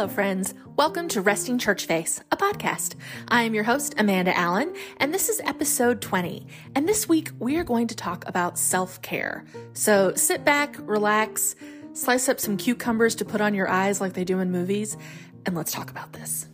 Hello, friends. Welcome to Resting Church Face, a podcast. I am your host, Amanda Allen, and this is episode 20. And this week, we are going to talk about self care. So sit back, relax, slice up some cucumbers to put on your eyes like they do in movies, and let's talk about this.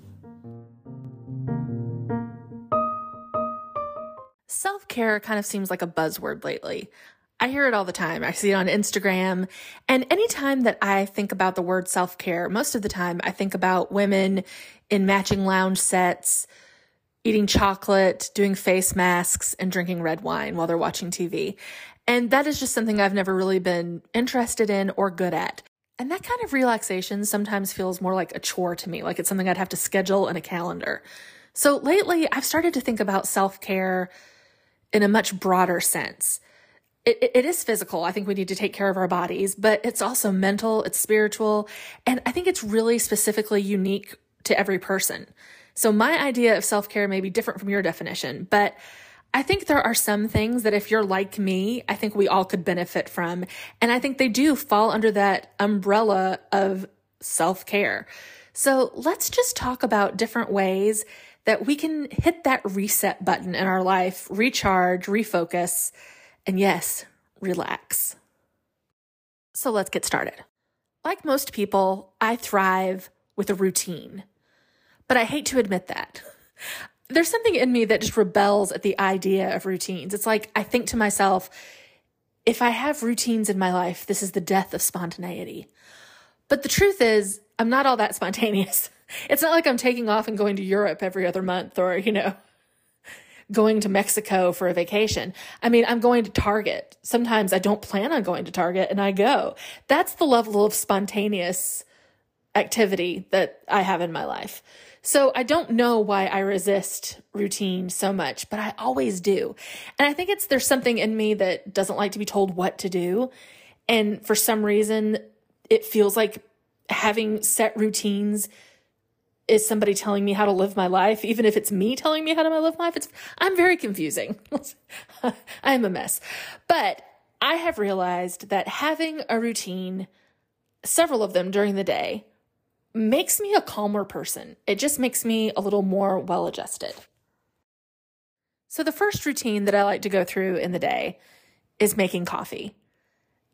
Self care kind of seems like a buzzword lately. I hear it all the time. I see it on Instagram. And anytime that I think about the word self care, most of the time I think about women in matching lounge sets, eating chocolate, doing face masks, and drinking red wine while they're watching TV. And that is just something I've never really been interested in or good at. And that kind of relaxation sometimes feels more like a chore to me, like it's something I'd have to schedule in a calendar. So lately, I've started to think about self care in a much broader sense it, it is physical. I think we need to take care of our bodies, but it's also mental, it's spiritual. And I think it's really specifically unique to every person. So my idea of self care may be different from your definition, but I think there are some things that if you're like me, I think we all could benefit from. And I think they do fall under that umbrella of self care. So let's just talk about different ways that we can hit that reset button in our life, recharge, refocus, and yes, relax. So let's get started. Like most people, I thrive with a routine, but I hate to admit that. There's something in me that just rebels at the idea of routines. It's like I think to myself, if I have routines in my life, this is the death of spontaneity. But the truth is, I'm not all that spontaneous. It's not like I'm taking off and going to Europe every other month or, you know, going to Mexico for a vacation. I mean, I'm going to Target. Sometimes I don't plan on going to Target and I go. That's the level of spontaneous activity that I have in my life. So I don't know why I resist routine so much, but I always do. And I think it's there's something in me that doesn't like to be told what to do. And for some reason, it feels like having set routines is somebody telling me how to live my life, even if it's me telling me how to live my life. It's, I'm very confusing. I am a mess. But I have realized that having a routine, several of them during the day, makes me a calmer person. It just makes me a little more well adjusted. So, the first routine that I like to go through in the day is making coffee.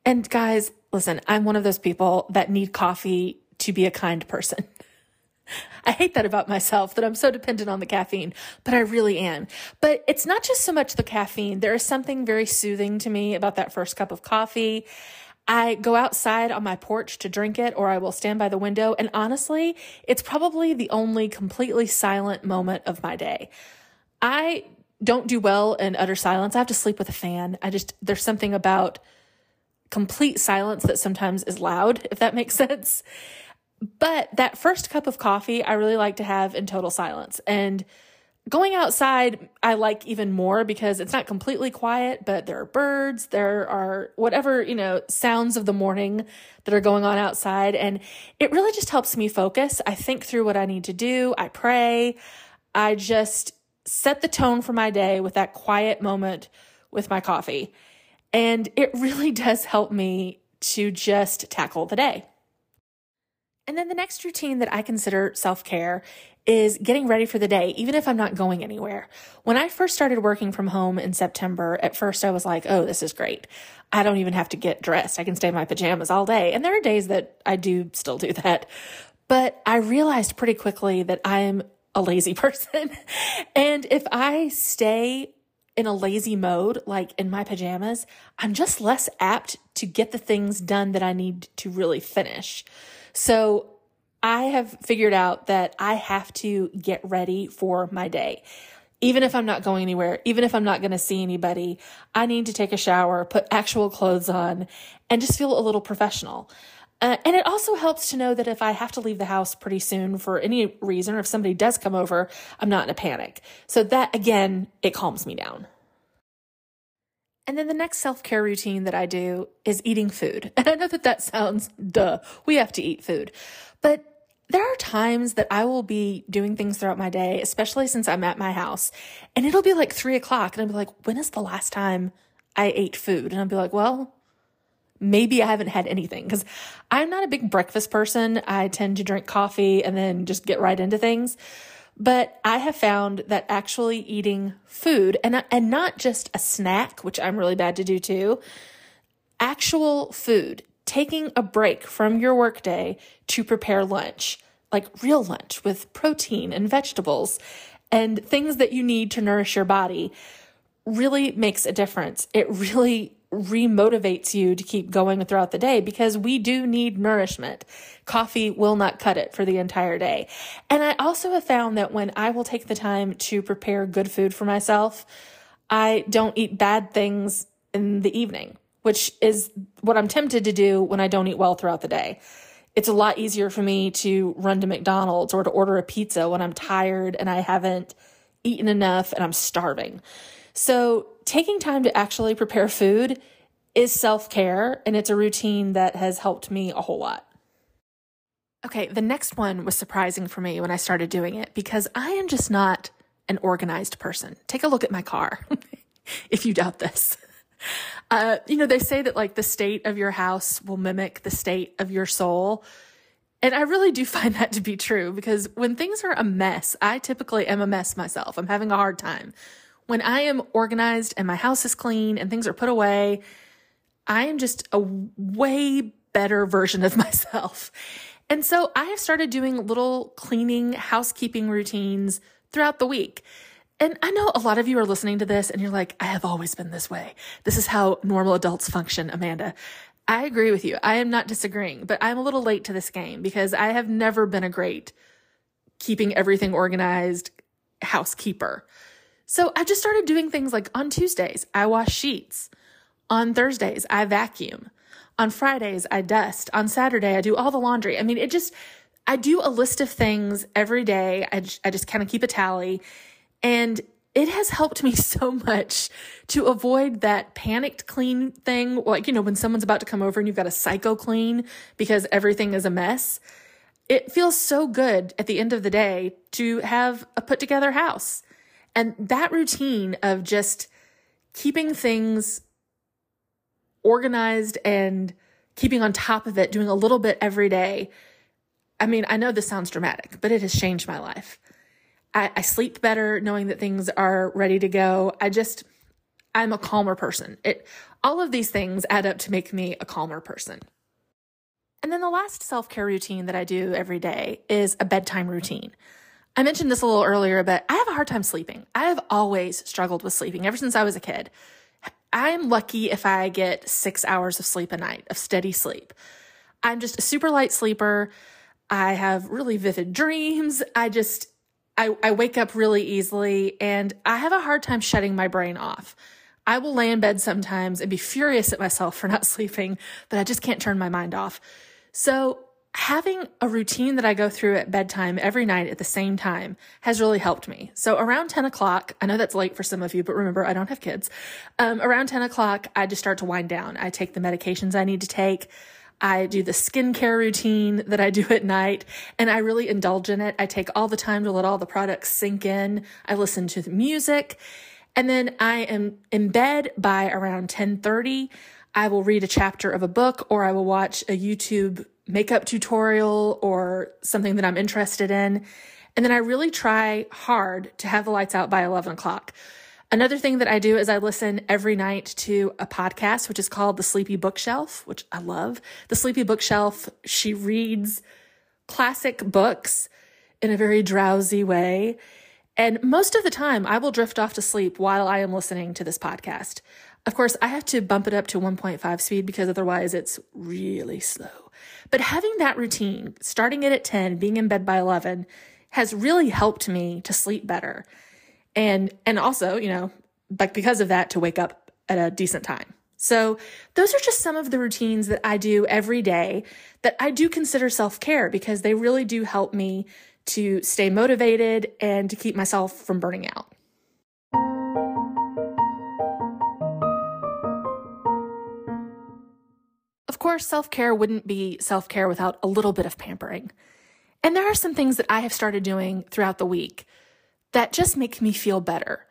And guys, listen, I'm one of those people that need coffee to be a kind person. I hate that about myself that I'm so dependent on the caffeine, but I really am. But it's not just so much the caffeine. There is something very soothing to me about that first cup of coffee. I go outside on my porch to drink it, or I will stand by the window. And honestly, it's probably the only completely silent moment of my day. I don't do well in utter silence. I have to sleep with a fan. I just, there's something about complete silence that sometimes is loud, if that makes sense. But that first cup of coffee, I really like to have in total silence. And going outside, I like even more because it's not completely quiet, but there are birds, there are whatever, you know, sounds of the morning that are going on outside. And it really just helps me focus. I think through what I need to do, I pray, I just set the tone for my day with that quiet moment with my coffee. And it really does help me to just tackle the day. And then the next routine that I consider self care is getting ready for the day, even if I'm not going anywhere. When I first started working from home in September, at first I was like, oh, this is great. I don't even have to get dressed. I can stay in my pajamas all day. And there are days that I do still do that. But I realized pretty quickly that I'm a lazy person. and if I stay in a lazy mode, like in my pajamas, I'm just less apt to get the things done that I need to really finish. So I have figured out that I have to get ready for my day. Even if I'm not going anywhere, even if I'm not going to see anybody, I need to take a shower, put actual clothes on, and just feel a little professional. Uh, and it also helps to know that if I have to leave the house pretty soon for any reason, or if somebody does come over, I'm not in a panic. So that again, it calms me down. And then the next self care routine that I do is eating food. And I know that that sounds duh. We have to eat food. But there are times that I will be doing things throughout my day, especially since I'm at my house, and it'll be like three o'clock. And I'll be like, when is the last time I ate food? And I'll be like, well, maybe I haven't had anything because I'm not a big breakfast person. I tend to drink coffee and then just get right into things. But I have found that actually eating food and, and not just a snack, which I'm really bad to do too, actual food, taking a break from your workday to prepare lunch, like real lunch with protein and vegetables and things that you need to nourish your body really makes a difference. It really remotivates you to keep going throughout the day because we do need nourishment. Coffee will not cut it for the entire day. And I also have found that when I will take the time to prepare good food for myself, I don't eat bad things in the evening, which is what I'm tempted to do when I don't eat well throughout the day. It's a lot easier for me to run to McDonald's or to order a pizza when I'm tired and I haven't eaten enough and I'm starving. So, taking time to actually prepare food is self care, and it's a routine that has helped me a whole lot. Okay, the next one was surprising for me when I started doing it because I am just not an organized person. Take a look at my car if you doubt this. Uh, you know, they say that like the state of your house will mimic the state of your soul. And I really do find that to be true because when things are a mess, I typically am a mess myself. I'm having a hard time. When I am organized and my house is clean and things are put away, I am just a way better version of myself. And so I have started doing little cleaning, housekeeping routines throughout the week. And I know a lot of you are listening to this and you're like, I have always been this way. This is how normal adults function, Amanda. I agree with you. I am not disagreeing, but I'm a little late to this game because I have never been a great keeping everything organized housekeeper. So I just started doing things like on Tuesdays, I wash sheets. On Thursdays, I vacuum. On Fridays, I dust. On Saturday, I do all the laundry. I mean, it just, I do a list of things every day. I, I just kind of keep a tally. And it has helped me so much to avoid that panicked clean thing. Like, you know, when someone's about to come over and you've got a psycho clean because everything is a mess. It feels so good at the end of the day to have a put together house. And that routine of just keeping things organized and keeping on top of it, doing a little bit every day. I mean, I know this sounds dramatic, but it has changed my life. I, I sleep better knowing that things are ready to go. I just, I'm a calmer person. It, all of these things add up to make me a calmer person. And then the last self care routine that I do every day is a bedtime routine. I mentioned this a little earlier, but I have a hard time sleeping. I have always struggled with sleeping ever since I was a kid. I'm lucky if I get six hours of sleep a night, of steady sleep. I'm just a super light sleeper. I have really vivid dreams. I just, I, I wake up really easily and I have a hard time shutting my brain off. I will lay in bed sometimes and be furious at myself for not sleeping, but I just can't turn my mind off. So having a routine that I go through at bedtime every night at the same time has really helped me. So around 10 o'clock, I know that's late for some of you, but remember, I don't have kids. Um, around 10 o'clock, I just start to wind down. I take the medications I need to take. I do the skincare routine that I do at night and I really indulge in it. I take all the time to let all the products sink in. I listen to the music and then I am in bed by around 1030. I will read a chapter of a book or I will watch a YouTube makeup tutorial or something that I'm interested in. And then I really try hard to have the lights out by 11 o'clock. Another thing that I do is I listen every night to a podcast, which is called The Sleepy Bookshelf, which I love. The Sleepy Bookshelf, she reads classic books in a very drowsy way. And most of the time, I will drift off to sleep while I am listening to this podcast. Of course, I have to bump it up to 1.5 speed because otherwise it's really slow. But having that routine, starting it at 10, being in bed by 11, has really helped me to sleep better. And and also, you know, like because of that to wake up at a decent time. So, those are just some of the routines that I do every day that I do consider self-care because they really do help me to stay motivated and to keep myself from burning out. Course, self care wouldn't be self care without a little bit of pampering. And there are some things that I have started doing throughout the week that just make me feel better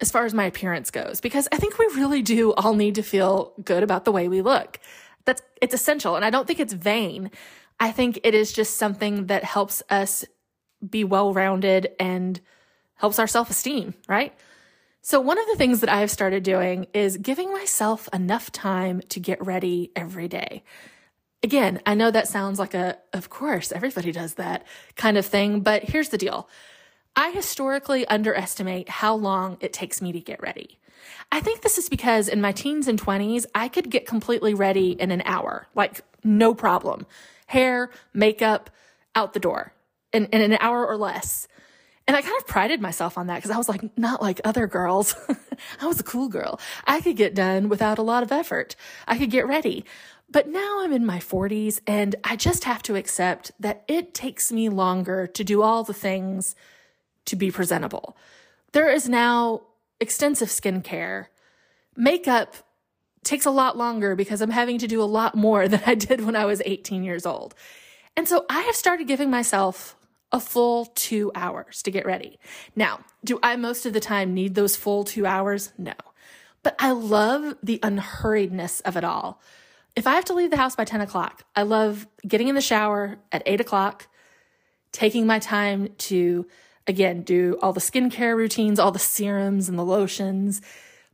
as far as my appearance goes, because I think we really do all need to feel good about the way we look. that's it's essential and I don't think it's vain. I think it is just something that helps us be well-rounded and helps our self-esteem, right? So one of the things that I have started doing is giving myself enough time to get ready every day. Again, I know that sounds like a, of course, everybody does that kind of thing, but here's the deal. I historically underestimate how long it takes me to get ready. I think this is because in my teens and 20s, I could get completely ready in an hour, like no problem. Hair, makeup, out the door in, in an hour or less. And I kind of prided myself on that because I was like, not like other girls. I was a cool girl. I could get done without a lot of effort. I could get ready. But now I'm in my 40s and I just have to accept that it takes me longer to do all the things to be presentable. There is now extensive skincare. Makeup takes a lot longer because I'm having to do a lot more than I did when I was 18 years old. And so I have started giving myself a full two hours to get ready. Now, do I most of the time need those full two hours? No. But I love the unhurriedness of it all if I have to leave the house by 10 o'clock, I love getting in the shower at 8 o'clock, taking my time to, again, do all the skincare routines, all the serums and the lotions,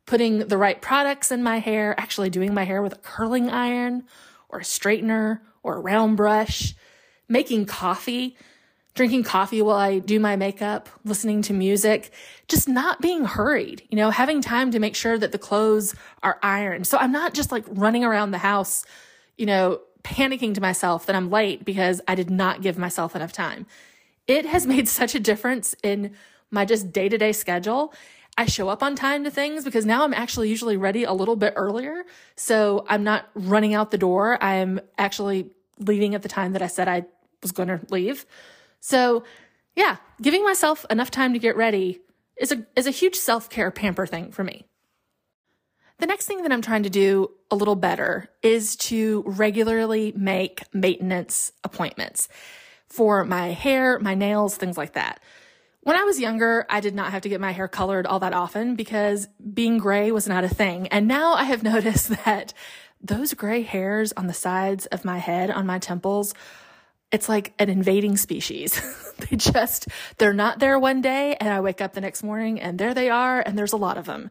putting the right products in my hair, actually doing my hair with a curling iron or a straightener or a round brush, making coffee drinking coffee while I do my makeup, listening to music, just not being hurried, you know, having time to make sure that the clothes are ironed. So I'm not just like running around the house, you know, panicking to myself that I'm late because I did not give myself enough time. It has made such a difference in my just day to day schedule. I show up on time to things because now I'm actually usually ready a little bit earlier. So I'm not running out the door. I'm actually leaving at the time that I said I was going to leave. So, yeah, giving myself enough time to get ready is a is a huge self-care pamper thing for me. The next thing that I'm trying to do a little better is to regularly make maintenance appointments for my hair, my nails, things like that. When I was younger, I did not have to get my hair colored all that often because being gray was not a thing. And now I have noticed that those gray hairs on the sides of my head, on my temples, it's like an invading species. they just, they're not there one day and I wake up the next morning and there they are and there's a lot of them.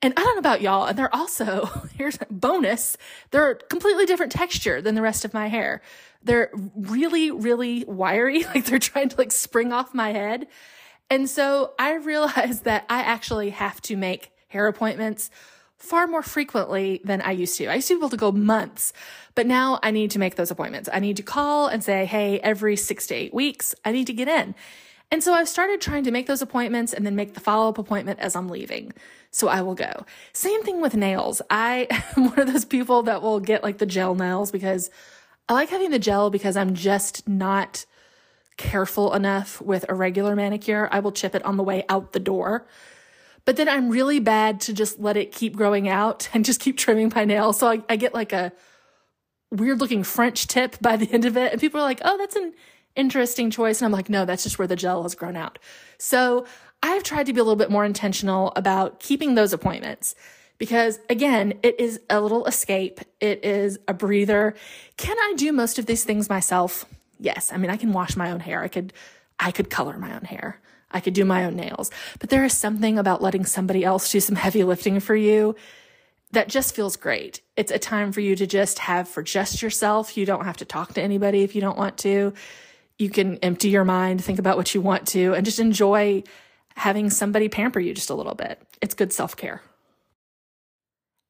And I don't know about y'all, and they're also, here's a bonus, they're completely different texture than the rest of my hair. They're really, really wiry, like they're trying to like spring off my head. And so I realized that I actually have to make hair appointments far more frequently than I used to. I used to be able to go months, but now I need to make those appointments. I need to call and say, Hey, every six to eight weeks, I need to get in. And so I've started trying to make those appointments and then make the follow up appointment as I'm leaving. So I will go. Same thing with nails. I am one of those people that will get like the gel nails because I like having the gel because I'm just not careful enough with a regular manicure. I will chip it on the way out the door. But then I'm really bad to just let it keep growing out and just keep trimming my nails. So I, I get like a weird looking French tip by the end of it. And people are like, oh, that's an interesting choice. And I'm like, no, that's just where the gel has grown out. So I've tried to be a little bit more intentional about keeping those appointments because again, it is a little escape. It is a breather. Can I do most of these things myself? Yes. I mean, I can wash my own hair. I could, I could color my own hair. I could do my own nails. But there is something about letting somebody else do some heavy lifting for you that just feels great. It's a time for you to just have for just yourself. You don't have to talk to anybody if you don't want to. You can empty your mind, think about what you want to, and just enjoy having somebody pamper you just a little bit. It's good self care.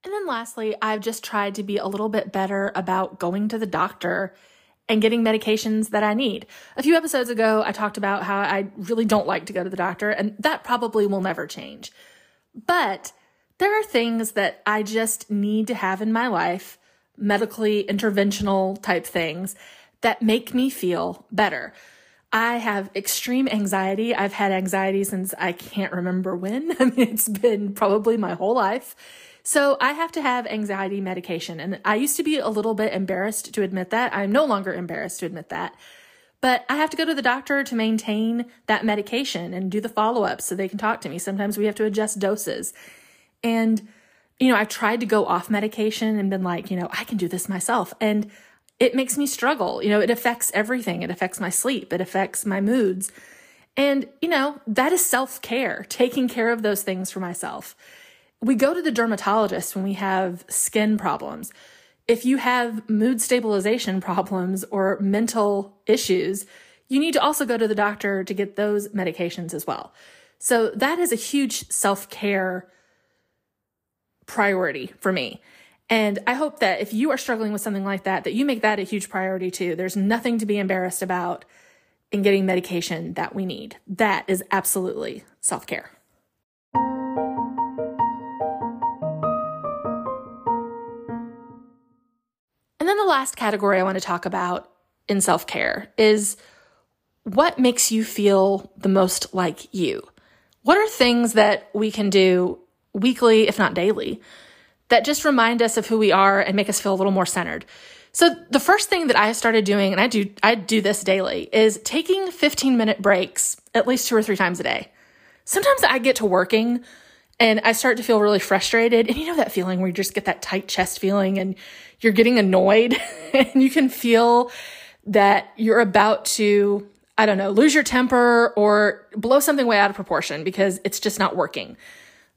And then lastly, I've just tried to be a little bit better about going to the doctor and getting medications that I need. A few episodes ago, I talked about how I really don't like to go to the doctor, and that probably will never change. But there are things that I just need to have in my life, medically interventional type things, that make me feel better. I have extreme anxiety. I've had anxiety since I can't remember when. I mean, it's been probably my whole life. So I have to have anxiety medication. And I used to be a little bit embarrassed to admit that. I'm no longer embarrassed to admit that. But I have to go to the doctor to maintain that medication and do the follow ups so they can talk to me. Sometimes we have to adjust doses. And you know, I've tried to go off medication and been like, you know, I can do this myself. And it makes me struggle. You know, it affects everything. It affects my sleep. It affects my moods. And, you know, that is self care, taking care of those things for myself. We go to the dermatologist when we have skin problems. If you have mood stabilization problems or mental issues, you need to also go to the doctor to get those medications as well. So that is a huge self care priority for me. And I hope that if you are struggling with something like that, that you make that a huge priority too. There's nothing to be embarrassed about in getting medication that we need. That is absolutely self care. Then the last category I want to talk about in self care is what makes you feel the most like you? What are things that we can do weekly, if not daily, that just remind us of who we are and make us feel a little more centered. So the first thing that I started doing, and I do I do this daily, is taking 15 minute breaks at least two or three times a day. Sometimes I get to working and I start to feel really frustrated. And you know that feeling where you just get that tight chest feeling and you're getting annoyed and you can feel that you're about to, I don't know, lose your temper or blow something way out of proportion because it's just not working.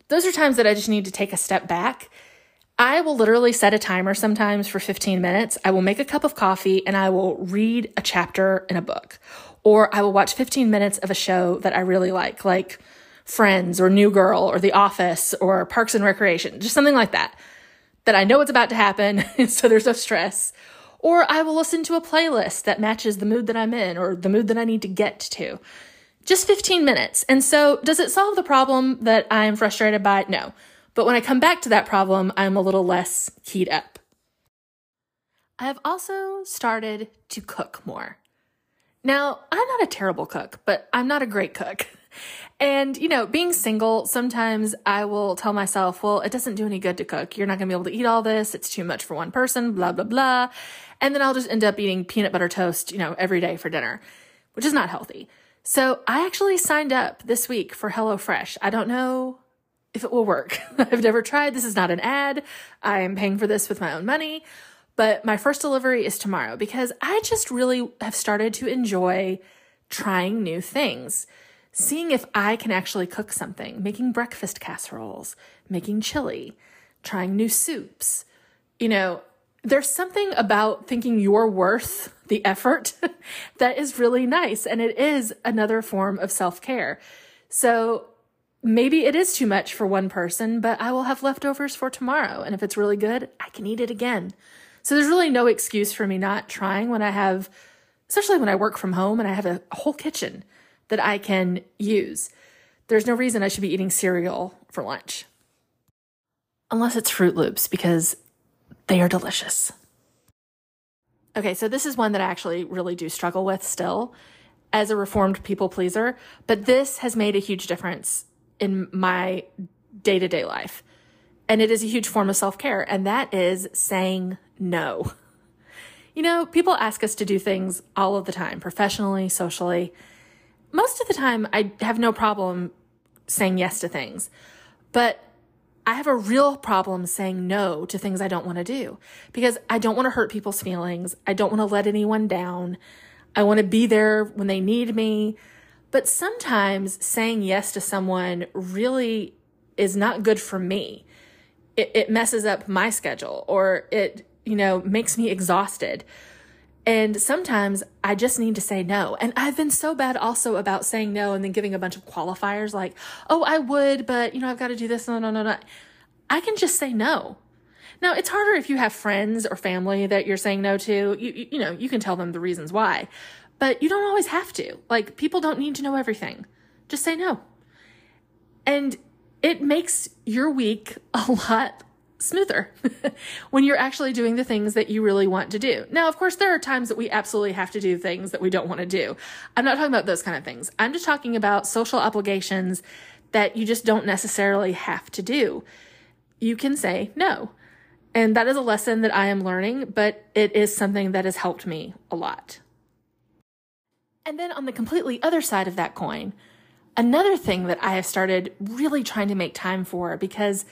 Those are times that I just need to take a step back I will literally set a timer sometimes for 15 minutes. I will make a cup of coffee and I will read a chapter in a book. Or I will watch 15 minutes of a show that I really like, like Friends or New Girl or The Office or Parks and Recreation, just something like that, that I know what's about to happen, so there's no stress. Or I will listen to a playlist that matches the mood that I'm in or the mood that I need to get to. Just 15 minutes. And so, does it solve the problem that I'm frustrated by? No. But when I come back to that problem, I'm a little less keyed up. I have also started to cook more. Now, I'm not a terrible cook, but I'm not a great cook. And, you know, being single, sometimes I will tell myself, well, it doesn't do any good to cook. You're not going to be able to eat all this. It's too much for one person, blah, blah, blah. And then I'll just end up eating peanut butter toast, you know, every day for dinner, which is not healthy. So I actually signed up this week for HelloFresh. I don't know if it will work. I've never tried. This is not an ad. I am paying for this with my own money. But my first delivery is tomorrow because I just really have started to enjoy trying new things, seeing if I can actually cook something, making breakfast casseroles, making chili, trying new soups. You know, there's something about thinking you're worth the effort that is really nice. And it is another form of self care. So maybe it is too much for one person, but I will have leftovers for tomorrow. And if it's really good, I can eat it again. So there's really no excuse for me not trying when I have, especially when I work from home and I have a whole kitchen that I can use. There's no reason I should be eating cereal for lunch. Unless it's Froot Loops because they are delicious. Okay, so this is one that I actually really do struggle with still as a reformed people pleaser, but this has made a huge difference in my day to day life. And it is a huge form of self care, and that is saying no. You know, people ask us to do things all of the time, professionally, socially. Most of the time, I have no problem saying yes to things, but I have a real problem saying no to things I don't want to do because I don't want to hurt people's feelings. I don't want to let anyone down. I want to be there when they need me. But sometimes saying yes to someone really is not good for me. It, it messes up my schedule or it, you know, makes me exhausted. And sometimes I just need to say no. And I've been so bad also about saying no and then giving a bunch of qualifiers like, oh, I would, but you know, I've got to do this. No, no, no, no. I can just say no. Now, it's harder if you have friends or family that you're saying no to. You, you, you know, you can tell them the reasons why. But you don't always have to. Like, people don't need to know everything. Just say no. And it makes your week a lot smoother when you're actually doing the things that you really want to do. Now, of course, there are times that we absolutely have to do things that we don't want to do. I'm not talking about those kind of things. I'm just talking about social obligations that you just don't necessarily have to do. You can say no. And that is a lesson that I am learning, but it is something that has helped me a lot. And then on the completely other side of that coin, another thing that I have started really trying to make time for because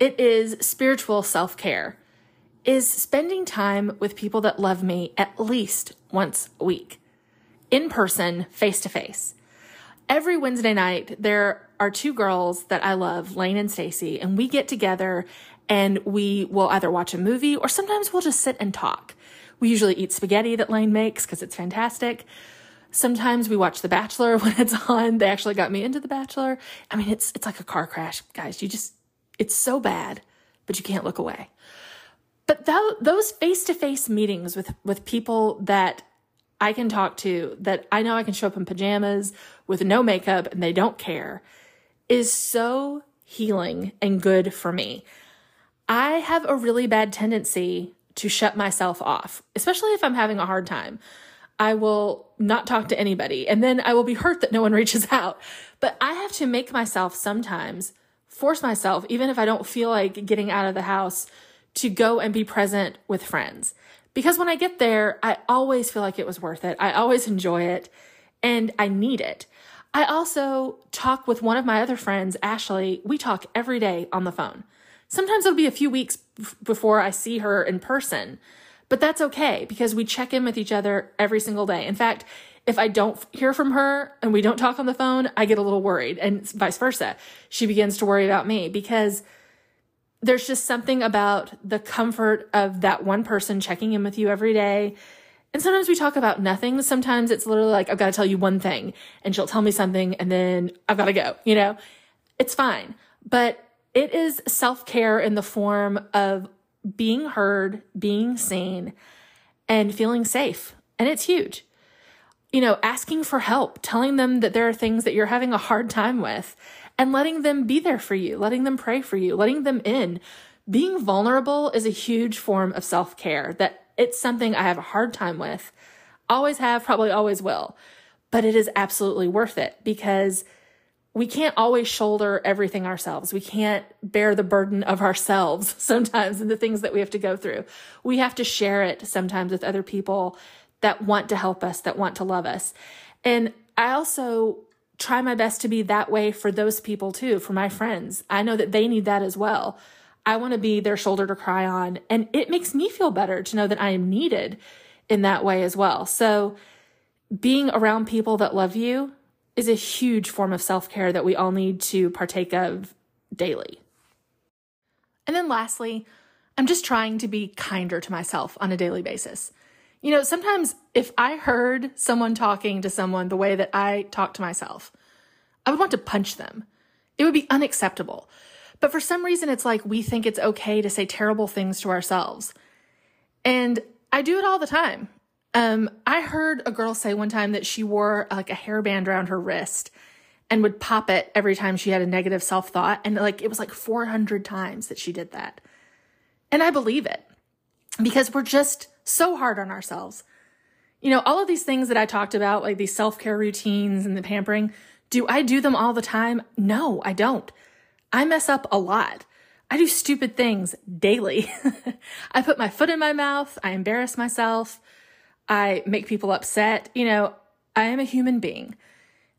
It is spiritual self care, is spending time with people that love me at least once a week, in person, face to face. Every Wednesday night, there are two girls that I love, Lane and Stacy, and we get together and we will either watch a movie or sometimes we'll just sit and talk. We usually eat spaghetti that Lane makes because it's fantastic. Sometimes we watch The Bachelor when it's on. They actually got me into The Bachelor. I mean, it's it's like a car crash, guys. You just it's so bad, but you can't look away. But th- those face-to-face meetings with with people that I can talk to that I know I can show up in pajamas with no makeup and they don't care is so healing and good for me. I have a really bad tendency to shut myself off, especially if I'm having a hard time. I will not talk to anybody and then I will be hurt that no one reaches out. But I have to make myself sometimes force myself, even if I don't feel like getting out of the house, to go and be present with friends. Because when I get there, I always feel like it was worth it. I always enjoy it and I need it. I also talk with one of my other friends, Ashley. We talk every day on the phone. Sometimes it'll be a few weeks before I see her in person, but that's okay because we check in with each other every single day. In fact, if I don't hear from her and we don't talk on the phone, I get a little worried and vice versa. She begins to worry about me because there's just something about the comfort of that one person checking in with you every day. And sometimes we talk about nothing. Sometimes it's literally like, I've got to tell you one thing and she'll tell me something and then I've got to go, you know, it's fine. But it is self care in the form of being heard, being seen, and feeling safe. And it's huge. You know, asking for help, telling them that there are things that you're having a hard time with, and letting them be there for you, letting them pray for you, letting them in. Being vulnerable is a huge form of self care that it's something I have a hard time with. Always have, probably always will. But it is absolutely worth it because we can't always shoulder everything ourselves. We can't bear the burden of ourselves sometimes and the things that we have to go through. We have to share it sometimes with other people that want to help us, that want to love us. And I also try my best to be that way for those people too, for my friends. I know that they need that as well. I want to be their shoulder to cry on. And it makes me feel better to know that I am needed in that way as well. So being around people that love you is a huge form of self care that we all need to partake of daily. And then lastly, I'm just trying to be kinder to myself on a daily basis. You know, sometimes if I heard someone talking to someone the way that I talk to myself, I would want to punch them. It would be unacceptable. But for some reason, it's like we think it's okay to say terrible things to ourselves. And I do it all the time. Um, I heard a girl say one time that she wore like a hairband around her wrist and would pop it every time she had a negative self thought. And like it was like 400 times that she did that. And I believe it because we're just so hard on ourselves. You know, all of these things that I talked about, like these self care routines and the pampering, do I do them all the time? No, I don't. I mess up a lot. I do stupid things daily. I put my foot in my mouth. I embarrass myself. I make people upset. You know, I am a human being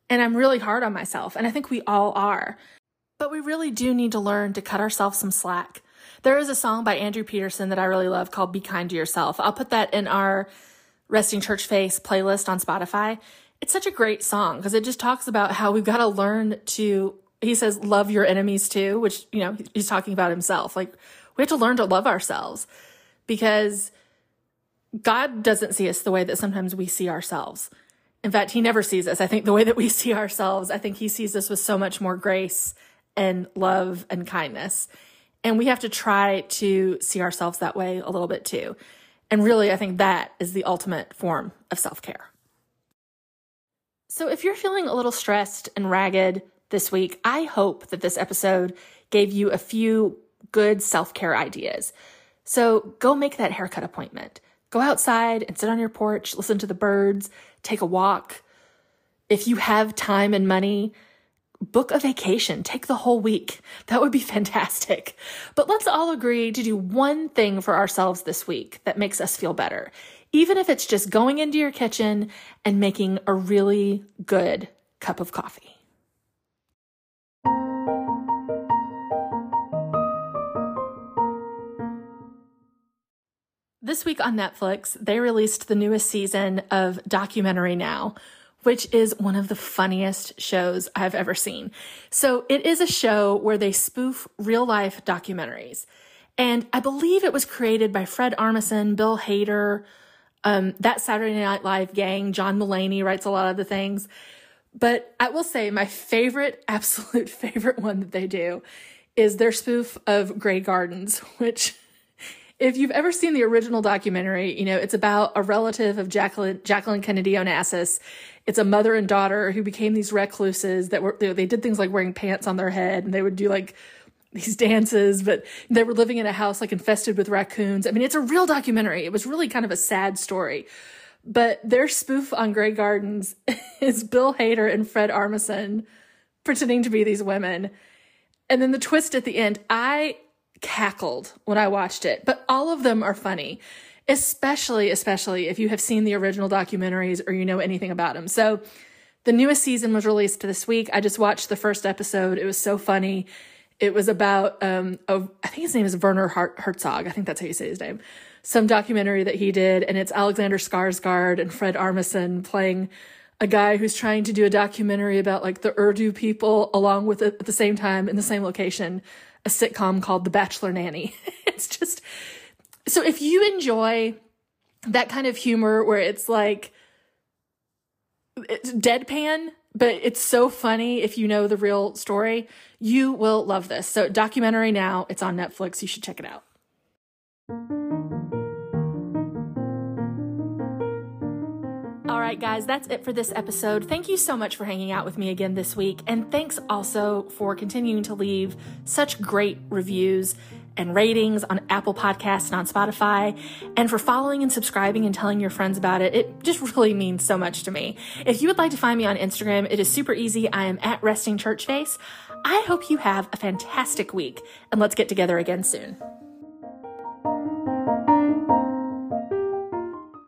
and I'm really hard on myself. And I think we all are. But we really do need to learn to cut ourselves some slack. There is a song by Andrew Peterson that I really love called Be Kind to Yourself. I'll put that in our Resting Church Face playlist on Spotify. It's such a great song because it just talks about how we've got to learn to, he says, love your enemies too, which, you know, he's talking about himself. Like, we have to learn to love ourselves because God doesn't see us the way that sometimes we see ourselves. In fact, he never sees us. I think the way that we see ourselves, I think he sees us with so much more grace and love and kindness. And we have to try to see ourselves that way a little bit too. And really, I think that is the ultimate form of self care. So if you're feeling a little stressed and ragged this week, I hope that this episode gave you a few good self care ideas. So go make that haircut appointment. Go outside and sit on your porch, listen to the birds, take a walk. If you have time and money, book a vacation, take the whole week. That would be fantastic. But let's all agree to do one thing for ourselves this week that makes us feel better, even if it's just going into your kitchen and making a really good cup of coffee. This week on Netflix, they released the newest season of Documentary Now, which is one of the funniest shows I've ever seen. So it is a show where they spoof real life documentaries. And I believe it was created by Fred Armisen, Bill Hader, um, that Saturday Night Live gang. John Mulaney writes a lot of the things. But I will say my favorite, absolute favorite one that they do is their spoof of Grey Gardens, which if you've ever seen the original documentary, you know, it's about a relative of Jacqueline, Jacqueline Kennedy Onassis. It's a mother and daughter who became these recluses that were, they did things like wearing pants on their head and they would do like these dances, but they were living in a house like infested with raccoons. I mean, it's a real documentary. It was really kind of a sad story. But their spoof on Grey Gardens is Bill Hader and Fred Armisen pretending to be these women. And then the twist at the end, I cackled when I watched it, but all of them are funny, especially, especially if you have seen the original documentaries or you know anything about them. So the newest season was released this week. I just watched the first episode. It was so funny. It was about, um, a, I think his name is Werner Herzog. I think that's how you say his name. Some documentary that he did, and it's Alexander Skarsgård and Fred Armisen playing a guy who's trying to do a documentary about like the Urdu people along with it at the same time in the same location a sitcom called The Bachelor Nanny. it's just so if you enjoy that kind of humor where it's like it's deadpan, but it's so funny if you know the real story, you will love this. So documentary now, it's on Netflix. You should check it out. All right, guys, that's it for this episode. Thank you so much for hanging out with me again this week. And thanks also for continuing to leave such great reviews and ratings on Apple Podcasts and on Spotify, and for following and subscribing and telling your friends about it. It just really means so much to me. If you would like to find me on Instagram, it is super easy. I am at Resting Church Face. I hope you have a fantastic week, and let's get together again soon.